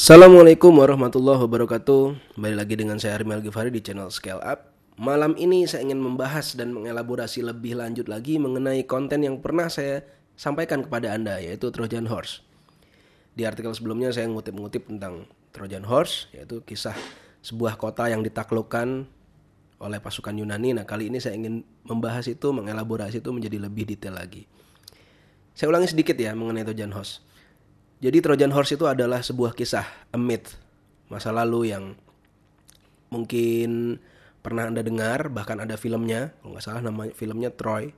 Assalamualaikum warahmatullahi wabarakatuh. Kembali lagi dengan saya Armel Givari di channel Scale Up. Malam ini saya ingin membahas dan mengelaborasi lebih lanjut lagi Mengenai konten yang pernah saya sampaikan kepada Anda Yaitu Trojan Horse. Di artikel sebelumnya saya ngutip-ngutip tentang Trojan Horse Yaitu kisah sebuah kota yang ditaklukkan oleh pasukan Yunani. Nah kali ini saya ingin membahas itu, mengelaborasi itu menjadi lebih detail lagi. Saya ulangi sedikit ya mengenai Trojan Horse jadi Trojan Horse itu adalah sebuah kisah, a masa lalu yang mungkin pernah Anda dengar, bahkan ada filmnya, kalau nggak salah nama filmnya Troy,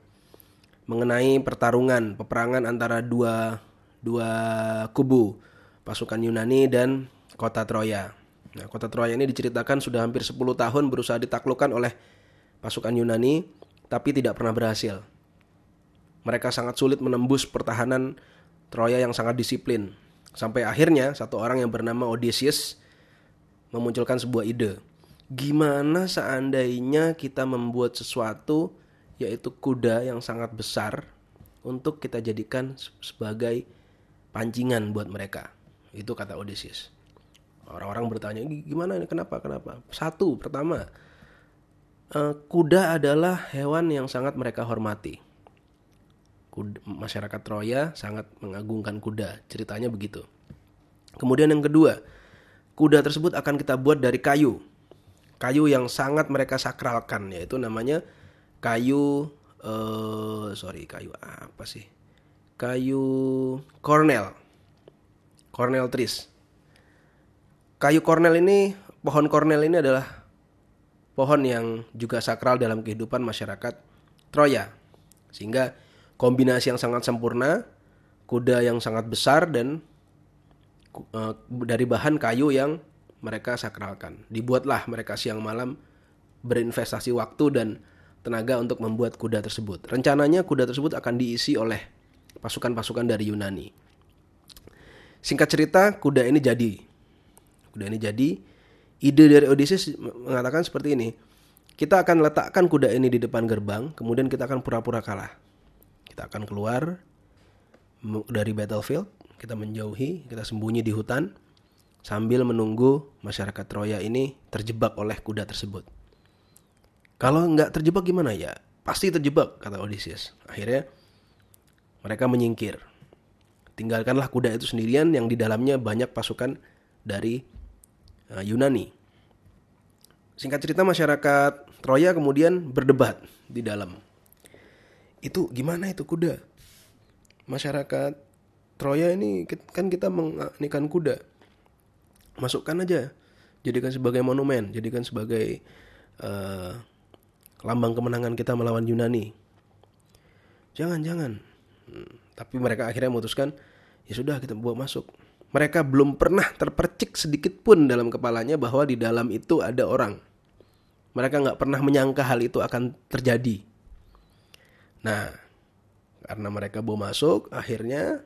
mengenai pertarungan, peperangan antara dua, dua kubu, pasukan Yunani dan kota Troya. Nah, kota Troya ini diceritakan sudah hampir 10 tahun berusaha ditaklukkan oleh pasukan Yunani, tapi tidak pernah berhasil. Mereka sangat sulit menembus pertahanan Troya yang sangat disiplin. Sampai akhirnya satu orang yang bernama Odysseus memunculkan sebuah ide. Gimana seandainya kita membuat sesuatu yaitu kuda yang sangat besar untuk kita jadikan sebagai pancingan buat mereka. Itu kata Odysseus. Orang-orang bertanya, gimana ini? Kenapa? Kenapa? Satu, pertama, eh, kuda adalah hewan yang sangat mereka hormati kuda, masyarakat Troya sangat mengagungkan kuda. Ceritanya begitu. Kemudian yang kedua, kuda tersebut akan kita buat dari kayu. Kayu yang sangat mereka sakralkan yaitu namanya kayu uh, sorry kayu apa sih? Kayu cornel. Cornel trees. Kayu cornel ini, pohon cornel ini adalah pohon yang juga sakral dalam kehidupan masyarakat Troya. Sehingga kombinasi yang sangat sempurna, kuda yang sangat besar dan uh, dari bahan kayu yang mereka sakralkan. Dibuatlah mereka siang malam berinvestasi waktu dan tenaga untuk membuat kuda tersebut. Rencananya kuda tersebut akan diisi oleh pasukan-pasukan dari Yunani. Singkat cerita, kuda ini jadi. Kuda ini jadi. Ide dari Odysseus mengatakan seperti ini. Kita akan letakkan kuda ini di depan gerbang, kemudian kita akan pura-pura kalah. Kita akan keluar dari battlefield, kita menjauhi, kita sembunyi di hutan sambil menunggu masyarakat Troya ini terjebak oleh kuda tersebut. Kalau nggak terjebak gimana ya? Pasti terjebak, kata Odysseus. Akhirnya mereka menyingkir. Tinggalkanlah kuda itu sendirian yang di dalamnya banyak pasukan dari uh, Yunani. Singkat cerita masyarakat Troya kemudian berdebat di dalam itu gimana itu kuda? Masyarakat Troya ini kan kita mengiklan kuda. Masukkan aja jadikan sebagai monumen jadikan sebagai uh, lambang kemenangan kita melawan Yunani. Jangan jangan. Hmm, tapi mereka akhirnya memutuskan ya sudah kita bawa masuk. Mereka belum pernah terpercik sedikit pun dalam kepalanya bahwa di dalam itu ada orang. Mereka nggak pernah menyangka hal itu akan terjadi Nah, karena mereka bawa masuk, akhirnya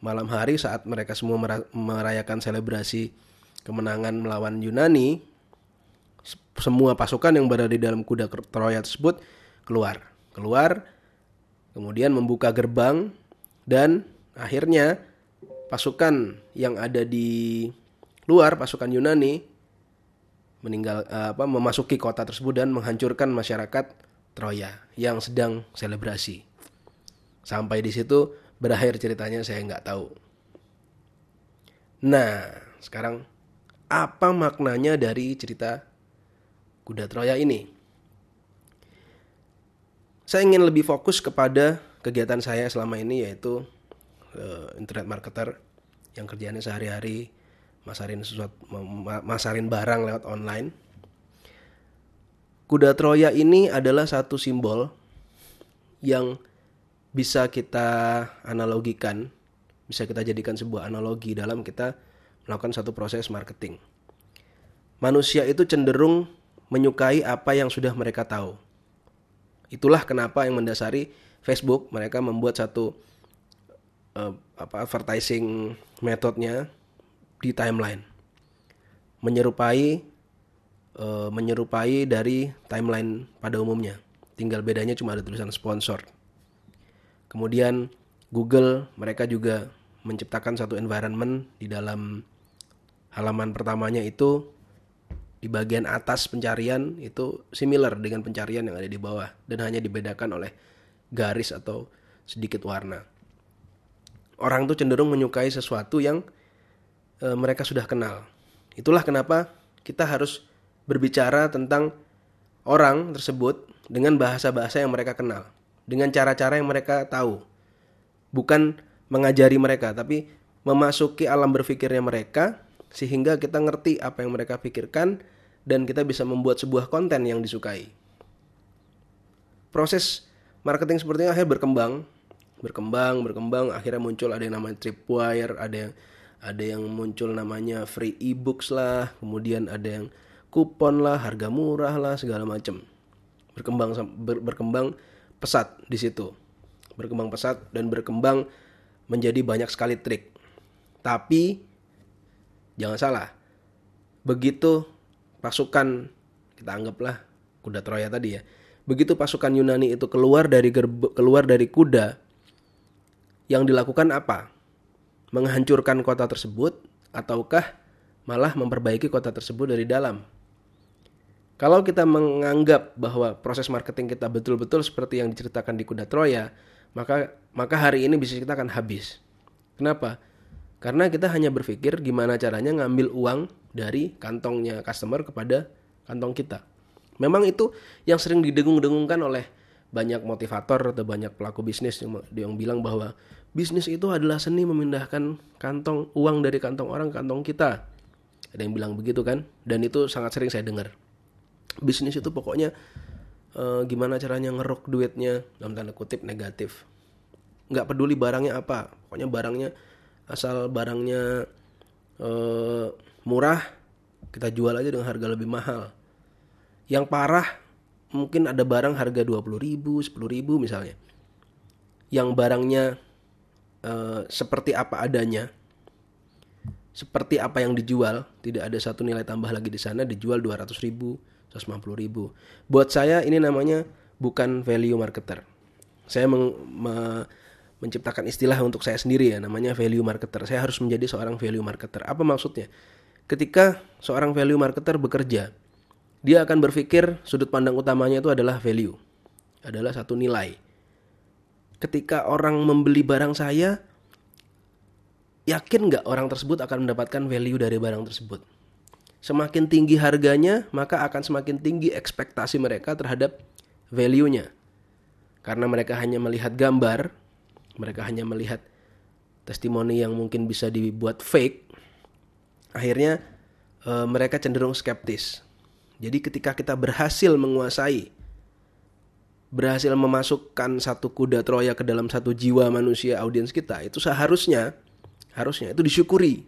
malam hari saat mereka semua merayakan selebrasi kemenangan melawan Yunani, semua pasukan yang berada di dalam kuda Troya tersebut keluar. Keluar, kemudian membuka gerbang, dan akhirnya pasukan yang ada di luar, pasukan Yunani, meninggal apa memasuki kota tersebut dan menghancurkan masyarakat Troya yang sedang selebrasi. Sampai di situ berakhir ceritanya saya nggak tahu. Nah, sekarang apa maknanya dari cerita kuda Troya ini? Saya ingin lebih fokus kepada kegiatan saya selama ini yaitu uh, internet marketer yang kerjanya sehari-hari masarin sesuatu masarin barang lewat online Kuda Troya ini adalah satu simbol yang bisa kita analogikan, bisa kita jadikan sebuah analogi dalam kita melakukan satu proses marketing. Manusia itu cenderung menyukai apa yang sudah mereka tahu. Itulah kenapa yang mendasari Facebook mereka membuat satu uh, apa advertising metodenya di timeline. Menyerupai uh, menyerupai dari timeline pada umumnya. Tinggal bedanya cuma ada tulisan sponsor. Kemudian Google mereka juga menciptakan satu environment di dalam halaman pertamanya itu di bagian atas pencarian itu similar dengan pencarian yang ada di bawah dan hanya dibedakan oleh garis atau sedikit warna. Orang tuh cenderung menyukai sesuatu yang e, mereka sudah kenal. Itulah kenapa kita harus berbicara tentang orang tersebut dengan bahasa-bahasa yang mereka kenal, dengan cara-cara yang mereka tahu. Bukan mengajari mereka, tapi memasuki alam berpikirnya mereka sehingga kita ngerti apa yang mereka pikirkan dan kita bisa membuat sebuah konten yang disukai. Proses marketing seperti ini akhirnya berkembang, berkembang, berkembang, akhirnya muncul ada yang namanya tripwire, ada yang ada yang muncul namanya free ebooks lah, kemudian ada yang kupon lah, harga murah lah, segala macam. Berkembang ber, berkembang pesat di situ. Berkembang pesat dan berkembang menjadi banyak sekali trik. Tapi jangan salah. Begitu pasukan kita anggaplah kuda Troya tadi ya. Begitu pasukan Yunani itu keluar dari gerbe, keluar dari kuda, yang dilakukan apa? Menghancurkan kota tersebut ataukah malah memperbaiki kota tersebut dari dalam? Kalau kita menganggap bahwa proses marketing kita betul-betul seperti yang diceritakan di Kuda Troya, maka maka hari ini bisnis kita akan habis. Kenapa? Karena kita hanya berpikir gimana caranya ngambil uang dari kantongnya customer kepada kantong kita. Memang itu yang sering didengung-dengungkan oleh banyak motivator atau banyak pelaku bisnis yang, bilang bahwa bisnis itu adalah seni memindahkan kantong uang dari kantong orang ke kantong kita. Ada yang bilang begitu kan? Dan itu sangat sering saya dengar bisnis itu pokoknya uh, gimana caranya ngeruk duitnya dalam tanda kutip negatif. Nggak peduli barangnya apa pokoknya barangnya asal barangnya uh, murah kita jual aja dengan harga lebih mahal. Yang parah mungkin ada barang harga 20 ribu 10 ribu misalnya. Yang barangnya uh, seperti apa adanya seperti apa yang dijual tidak ada satu nilai tambah lagi di sana dijual 200 ribu 150 ribu. Buat saya ini namanya bukan value marketer. Saya meng, me, menciptakan istilah untuk saya sendiri ya, namanya value marketer. Saya harus menjadi seorang value marketer. Apa maksudnya? Ketika seorang value marketer bekerja, dia akan berpikir sudut pandang utamanya itu adalah value, adalah satu nilai. Ketika orang membeli barang saya, yakin nggak orang tersebut akan mendapatkan value dari barang tersebut? Semakin tinggi harganya, maka akan semakin tinggi ekspektasi mereka terhadap value-nya. Karena mereka hanya melihat gambar, mereka hanya melihat testimoni yang mungkin bisa dibuat fake, akhirnya e, mereka cenderung skeptis. Jadi ketika kita berhasil menguasai berhasil memasukkan satu kuda Troya ke dalam satu jiwa manusia audiens kita itu seharusnya harusnya itu disyukuri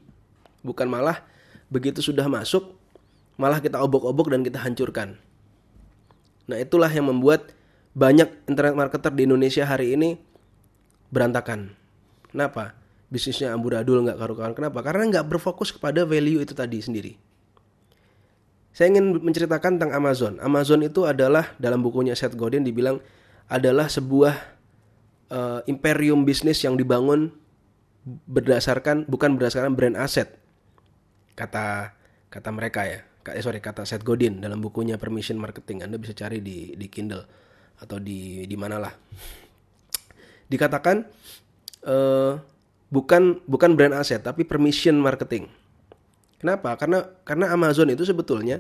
bukan malah begitu sudah masuk malah kita obok-obok dan kita hancurkan. Nah itulah yang membuat banyak internet marketer di Indonesia hari ini berantakan. Kenapa? Bisnisnya amburadul nggak karu-karuan. Kenapa? Karena nggak berfokus kepada value itu tadi sendiri. Saya ingin menceritakan tentang Amazon. Amazon itu adalah dalam bukunya Seth Godin dibilang adalah sebuah uh, imperium bisnis yang dibangun berdasarkan bukan berdasarkan brand aset kata kata mereka ya. Eh, sorry kata Seth Godin dalam bukunya Permission Marketing. Anda bisa cari di di Kindle atau di di mana lah dikatakan uh, bukan bukan brand aset tapi permission marketing. Kenapa? Karena karena Amazon itu sebetulnya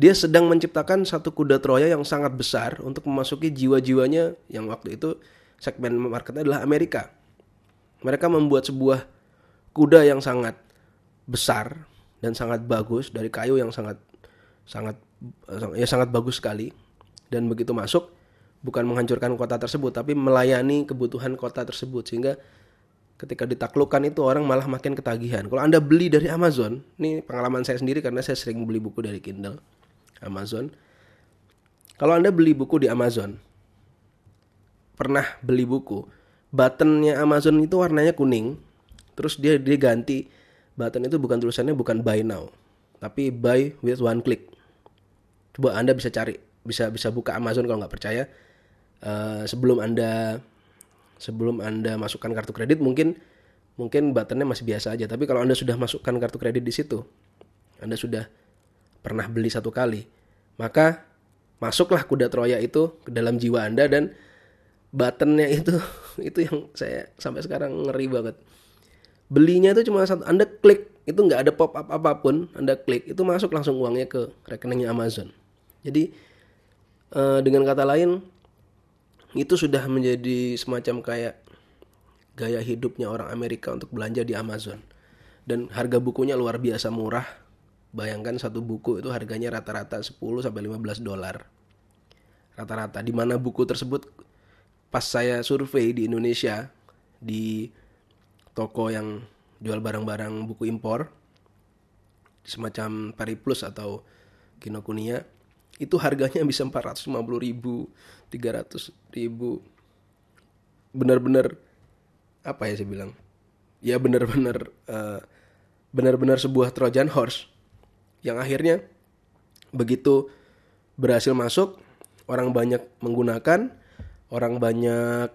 dia sedang menciptakan satu kuda Troya yang sangat besar untuk memasuki jiwa-jiwanya yang waktu itu segmen marketnya adalah Amerika. Mereka membuat sebuah kuda yang sangat besar dan sangat bagus dari kayu yang sangat sangat ya sangat bagus sekali dan begitu masuk bukan menghancurkan kota tersebut tapi melayani kebutuhan kota tersebut sehingga ketika ditaklukkan itu orang malah makin ketagihan. Kalau Anda beli dari Amazon, ini pengalaman saya sendiri karena saya sering beli buku dari Kindle Amazon. Kalau Anda beli buku di Amazon, pernah beli buku, buttonnya Amazon itu warnanya kuning, terus dia dia ganti button itu bukan tulisannya bukan buy now, tapi buy with one click. Coba Anda bisa cari, bisa bisa buka Amazon kalau nggak percaya. Uh, sebelum Anda sebelum Anda masukkan kartu kredit mungkin mungkin buttonnya masih biasa aja, tapi kalau Anda sudah masukkan kartu kredit di situ, Anda sudah pernah beli satu kali, maka masuklah kuda Troya itu ke dalam jiwa Anda dan buttonnya itu itu yang saya sampai sekarang ngeri banget. Belinya itu cuma satu, Anda klik itu nggak ada pop up apa pun, Anda klik itu masuk langsung uangnya ke rekeningnya Amazon. Jadi eh, dengan kata lain itu sudah menjadi semacam kayak gaya hidupnya orang Amerika untuk belanja di Amazon. Dan harga bukunya luar biasa murah. Bayangkan satu buku itu harganya rata-rata 10 sampai 15 dolar. Rata-rata di mana buku tersebut pas saya survei di Indonesia di toko yang jual barang-barang buku impor semacam Pariplus atau Kinokuniya itu harganya bisa 450 ribu 300 ribu. Benar-benar apa ya saya bilang? Ya benar-benar uh, benar-benar sebuah Trojan horse yang akhirnya begitu berhasil masuk orang banyak menggunakan orang banyak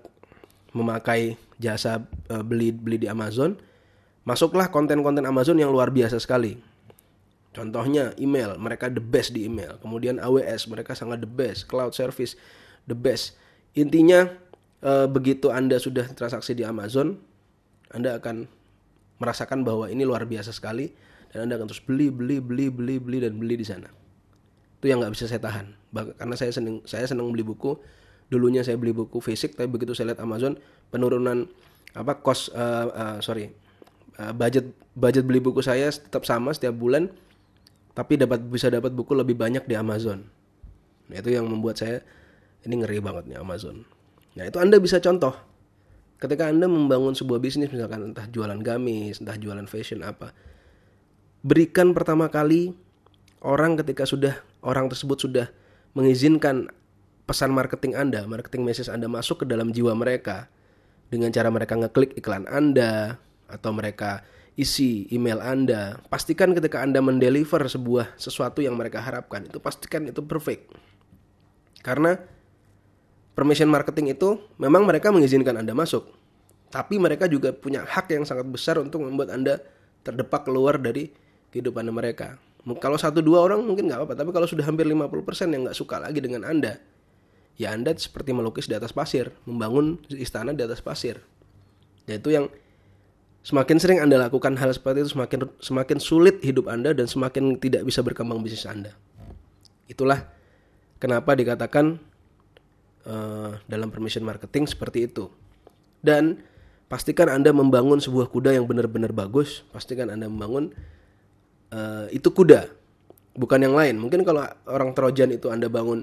memakai jasa uh, beli beli di Amazon masuklah konten-konten Amazon yang luar biasa sekali Contohnya email, mereka the best di email. Kemudian AWS, mereka sangat the best. Cloud service, the best. Intinya e, begitu Anda sudah transaksi di Amazon, Anda akan merasakan bahwa ini luar biasa sekali dan Anda akan terus beli, beli, beli, beli, beli dan beli di sana. Itu yang nggak bisa saya tahan. Karena saya seneng, saya senang beli buku. Dulunya saya beli buku fisik, tapi begitu saya lihat Amazon penurunan apa cost, uh, uh, sorry, uh, budget budget beli buku saya tetap sama setiap bulan tapi dapat bisa dapat buku lebih banyak di Amazon. Nah, itu yang membuat saya ini ngeri banget nih Amazon. Nah, itu Anda bisa contoh. Ketika Anda membangun sebuah bisnis misalkan entah jualan gamis, entah jualan fashion apa. Berikan pertama kali orang ketika sudah orang tersebut sudah mengizinkan pesan marketing Anda, marketing message Anda masuk ke dalam jiwa mereka dengan cara mereka ngeklik iklan Anda atau mereka isi email Anda. Pastikan ketika Anda mendeliver sebuah sesuatu yang mereka harapkan, itu pastikan itu perfect. Karena permission marketing itu memang mereka mengizinkan Anda masuk. Tapi mereka juga punya hak yang sangat besar untuk membuat Anda terdepak keluar dari kehidupan mereka. Kalau satu dua orang mungkin nggak apa-apa, tapi kalau sudah hampir 50% yang nggak suka lagi dengan Anda, ya Anda seperti melukis di atas pasir, membangun istana di atas pasir. Dan itu yang Semakin sering Anda lakukan hal seperti itu, semakin semakin sulit hidup Anda dan semakin tidak bisa berkembang bisnis Anda. Itulah kenapa dikatakan uh, dalam permission marketing seperti itu. Dan pastikan Anda membangun sebuah kuda yang benar-benar bagus. Pastikan Anda membangun uh, itu kuda, bukan yang lain. Mungkin kalau orang Trojan itu Anda bangun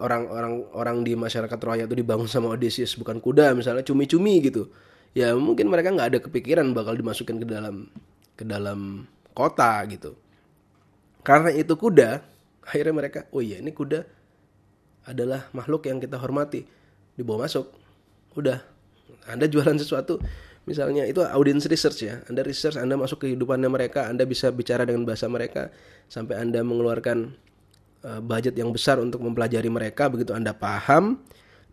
orang-orang uh, orang di masyarakat Troya itu dibangun sama Odysseus bukan kuda misalnya cumi-cumi gitu. Ya mungkin mereka nggak ada kepikiran bakal dimasukin ke dalam ke dalam kota gitu. Karena itu kuda akhirnya mereka oh iya ini kuda adalah makhluk yang kita hormati. Dibawa masuk udah. Anda jualan sesuatu misalnya itu audience research ya. Anda research anda masuk ke kehidupannya mereka anda bisa bicara dengan bahasa mereka sampai anda mengeluarkan budget yang besar untuk mempelajari mereka begitu anda paham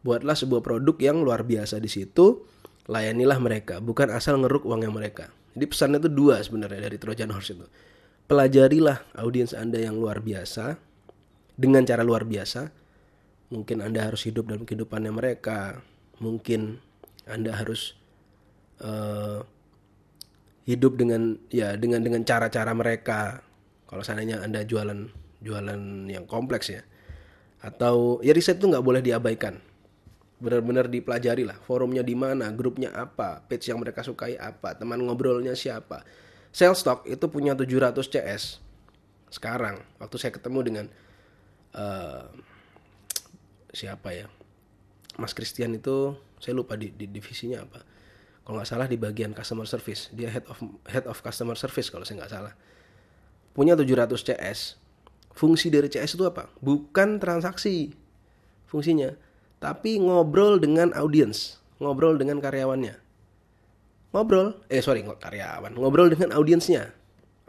buatlah sebuah produk yang luar biasa di situ layanilah mereka, bukan asal ngeruk uangnya mereka. Jadi pesannya itu dua sebenarnya dari Trojan Horse itu. Pelajarilah audiens Anda yang luar biasa dengan cara luar biasa. Mungkin Anda harus hidup dalam kehidupannya mereka. Mungkin Anda harus uh, hidup dengan ya dengan dengan cara-cara mereka. Kalau seandainya Anda jualan jualan yang kompleks ya. Atau ya riset itu nggak boleh diabaikan. Benar-benar dipelajari lah forumnya di mana grupnya apa page yang mereka sukai apa teman ngobrolnya siapa. Sales stock itu punya 700 CS sekarang. Waktu saya ketemu dengan uh, siapa ya Mas Christian itu saya lupa di, di divisinya apa. Kalau nggak salah di bagian customer service. Dia head of head of customer service kalau saya nggak salah. Punya 700 CS fungsi dari CS itu apa bukan transaksi fungsinya tapi ngobrol dengan audiens, ngobrol dengan karyawannya. Ngobrol, eh sorry, karyawan, ngobrol dengan audiensnya.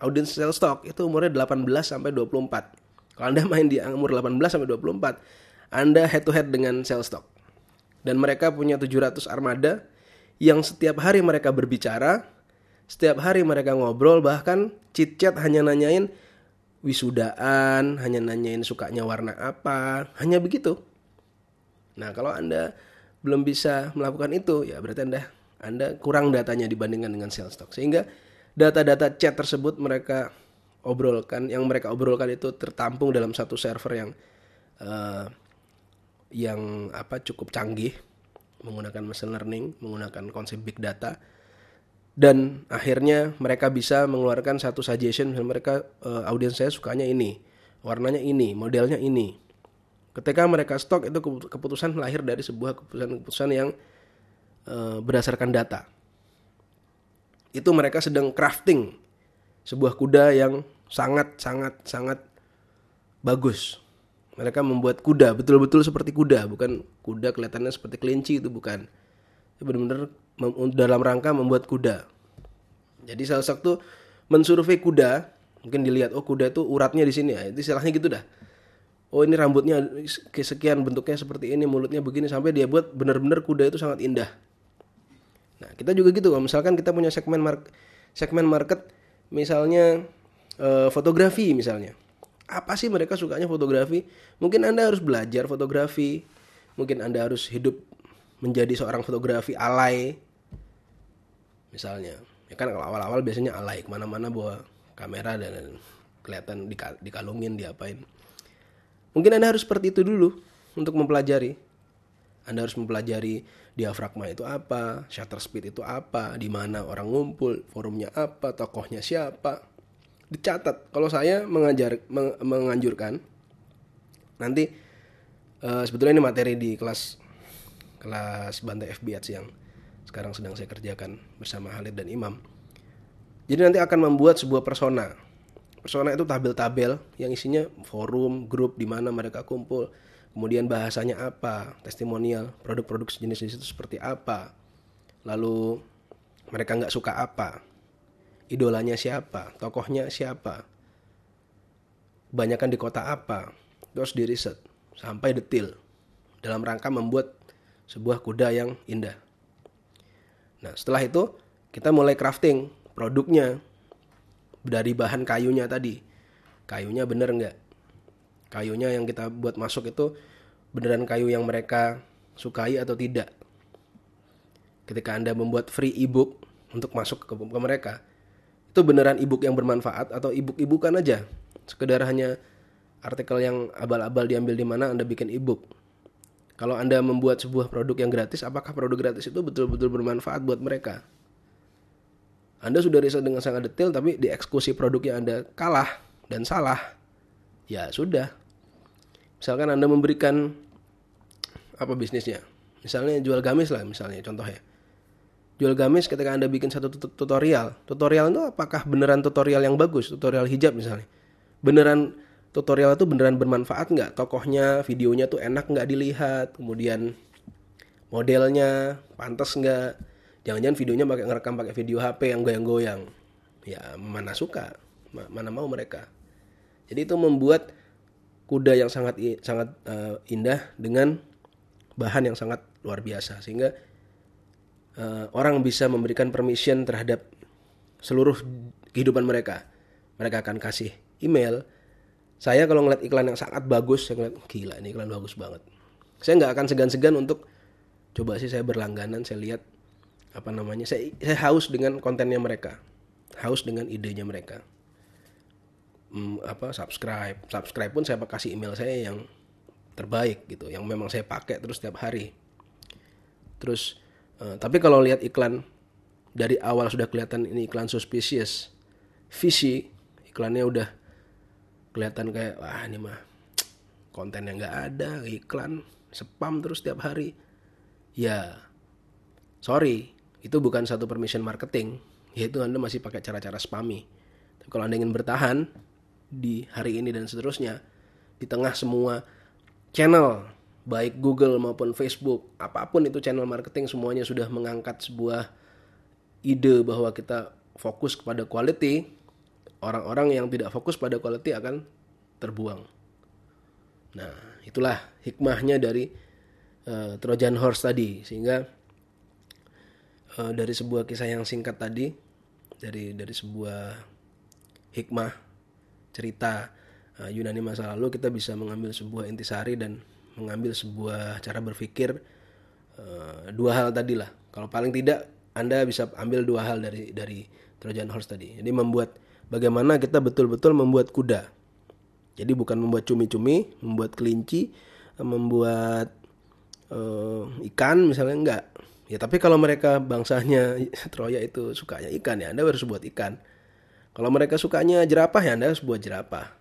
Audiens sales stock itu umurnya 18 sampai 24. Kalau Anda main di umur 18 sampai 24, Anda head to head dengan sales stock. Dan mereka punya 700 armada yang setiap hari mereka berbicara, setiap hari mereka ngobrol, bahkan chit chat hanya nanyain wisudaan, hanya nanyain sukanya warna apa, hanya begitu. Nah, kalau Anda belum bisa melakukan itu, ya berarti Anda Anda kurang datanya dibandingkan dengan sales stock. Sehingga data-data chat tersebut mereka obrolkan, yang mereka obrolkan itu tertampung dalam satu server yang uh, yang apa cukup canggih menggunakan machine learning, menggunakan konsep big data dan akhirnya mereka bisa mengeluarkan satu suggestion. Mereka uh, audiens saya sukanya ini warnanya ini modelnya ini. Ketika mereka stok itu keputusan lahir dari sebuah keputusan-keputusan yang uh, berdasarkan data. Itu mereka sedang crafting sebuah kuda yang sangat sangat sangat bagus. Mereka membuat kuda betul-betul seperti kuda bukan kuda kelihatannya seperti kelinci itu bukan. Itu benar-benar dalam rangka membuat kuda. Jadi salah satu mensurvei kuda, mungkin dilihat oh kuda itu uratnya di sini ya, itu istilahnya gitu dah. Oh ini rambutnya sekian bentuknya seperti ini, mulutnya begini sampai dia buat benar-benar kuda itu sangat indah. Nah kita juga gitu kalau misalkan kita punya segmen market, segmen market misalnya e, fotografi misalnya. Apa sih mereka sukanya fotografi? Mungkin anda harus belajar fotografi, mungkin anda harus hidup menjadi seorang fotografi alay misalnya. Ya kan kalau awal-awal biasanya alay ke mana-mana bawa kamera dan kelihatan dikalungin diapain. Mungkin anda harus seperti itu dulu untuk mempelajari. Anda harus mempelajari diafragma itu apa shutter speed itu apa di mana orang ngumpul forumnya apa tokohnya siapa. Dicatat. Kalau saya mengajar menganjurkan nanti uh, sebetulnya ini materi di kelas kelas bantai FB yang sekarang sedang saya kerjakan bersama Halid dan Imam. Jadi nanti akan membuat sebuah persona. Persona itu tabel-tabel yang isinya forum, grup di mana mereka kumpul, kemudian bahasanya apa, testimonial, produk-produk sejenis itu seperti apa, lalu mereka nggak suka apa, idolanya siapa, tokohnya siapa, kebanyakan di kota apa, terus di riset sampai detail dalam rangka membuat sebuah kuda yang indah. Nah, setelah itu kita mulai crafting produknya dari bahan kayunya tadi. Kayunya bener nggak? Kayunya yang kita buat masuk itu beneran kayu yang mereka sukai atau tidak. Ketika Anda membuat free ebook untuk masuk ke, ke mereka, itu beneran ebook yang bermanfaat atau ebook-ebookan aja. Sekedar hanya artikel yang abal-abal diambil di mana Anda bikin ebook kalau Anda membuat sebuah produk yang gratis, apakah produk gratis itu betul-betul bermanfaat buat mereka? Anda sudah riset dengan sangat detail, tapi di eksekusi produknya Anda kalah dan salah. Ya sudah. Misalkan Anda memberikan apa bisnisnya? Misalnya jual gamis lah misalnya contohnya. Jual gamis ketika Anda bikin satu tutorial. Tutorial itu apakah beneran tutorial yang bagus? Tutorial hijab misalnya. Beneran tutorial itu beneran bermanfaat nggak? Tokohnya videonya tuh enak nggak dilihat? Kemudian modelnya pantas nggak? Jangan-jangan videonya pakai ngerekam pakai video HP yang goyang-goyang. Ya mana suka? Mana mau mereka? Jadi itu membuat kuda yang sangat sangat uh, indah dengan bahan yang sangat luar biasa. Sehingga uh, orang bisa memberikan permission terhadap seluruh kehidupan mereka. Mereka akan kasih email saya kalau ngeliat iklan yang sangat bagus saya ngeliat gila ini iklan bagus banget. Saya nggak akan segan-segan untuk coba sih saya berlangganan saya lihat apa namanya saya saya haus dengan kontennya mereka haus dengan idenya mereka. Hmm, apa subscribe subscribe pun saya kasih email saya yang terbaik gitu yang memang saya pakai terus setiap hari. Terus uh, tapi kalau lihat iklan dari awal sudah kelihatan ini iklan suspicious visi iklannya udah kelihatan kayak wah ini mah konten yang nggak ada iklan spam terus tiap hari. Ya sorry itu bukan satu permission marketing. Yaitu anda masih pakai cara-cara spami. Tapi kalau anda ingin bertahan di hari ini dan seterusnya di tengah semua channel baik Google maupun Facebook apa pun itu channel marketing semuanya sudah mengangkat sebuah ide bahwa kita fokus kepada quality orang-orang yang tidak fokus pada quality akan terbuang. Nah, itulah hikmahnya dari uh, Trojan Horse tadi, sehingga uh, dari sebuah kisah yang singkat tadi, dari dari sebuah hikmah cerita uh, Yunani masa lalu kita bisa mengambil sebuah intisari dan mengambil sebuah cara berpikir uh, dua hal tadi lah kalau paling tidak anda bisa ambil dua hal dari dari Trojan horse tadi. Jadi membuat bagaimana kita betul-betul membuat kuda? Jadi bukan membuat cumi-cumi membuat kelinci membuat uh, ikan misalnya enggak. Ya tapi kalau mereka bangsanya Troya itu sukanya ikan ya Anda harus buat ikan. Kalau mereka sukanya jerapah ya Anda harus buat jerapah.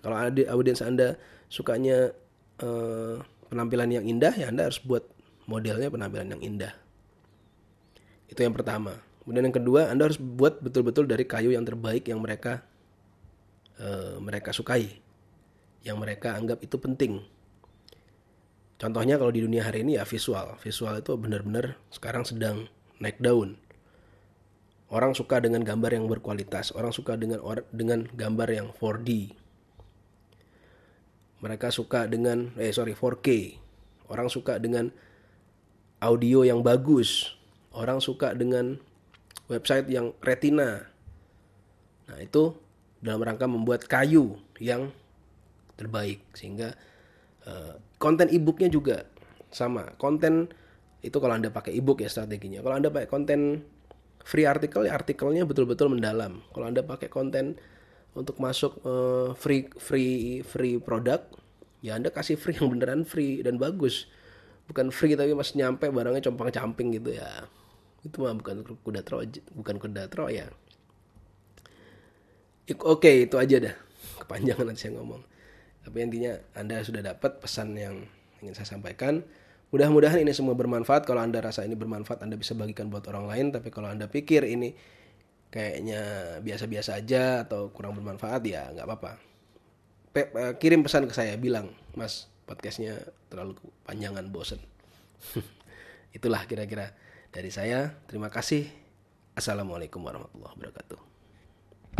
Kalau audiens Anda sukanya uh, penampilan yang indah ya Anda harus buat modelnya penampilan yang indah. Itu yang pertama kemudian yang kedua Anda harus buat betul-betul dari kayu yang terbaik yang mereka uh, mereka sukai yang mereka anggap itu penting Contohnya kalau di dunia hari ini ya visual. Visual itu benar-benar sekarang sedang naik daun. Orang suka dengan gambar yang berkualitas, orang suka dengan dengan gambar yang 4D. Mereka suka dengan eh sorry 4K. Orang suka dengan audio yang bagus. Orang suka dengan website yang retina. Nah, itu dalam rangka membuat kayu yang terbaik sehingga uh, konten e-booknya juga sama. Konten itu kalau anda pakai e-book ya strateginya. Kalau anda pakai konten free artikel ya artikelnya betul-betul mendalam. Kalau anda pakai konten untuk masuk uh, free free free produk ya anda kasih free yang beneran free dan bagus. Bukan free tapi masih nyampe barangnya compang camping gitu ya itu mah bukan kuda troja bukan kuda troya oke itu aja dah kepanjangan nanti saya ngomong tapi intinya Anda sudah dapat pesan yang ingin saya sampaikan. Mudah-mudahan ini semua bermanfaat. Kalau Anda rasa ini bermanfaat, Anda bisa bagikan buat orang lain. Tapi kalau Anda pikir ini kayaknya biasa-biasa aja atau kurang bermanfaat, ya nggak apa-apa. Pe eh, kirim pesan ke saya, bilang, Mas, podcastnya terlalu panjangan, bosen. Itulah kira-kira dari saya. Terima kasih. Assalamualaikum warahmatullahi wabarakatuh.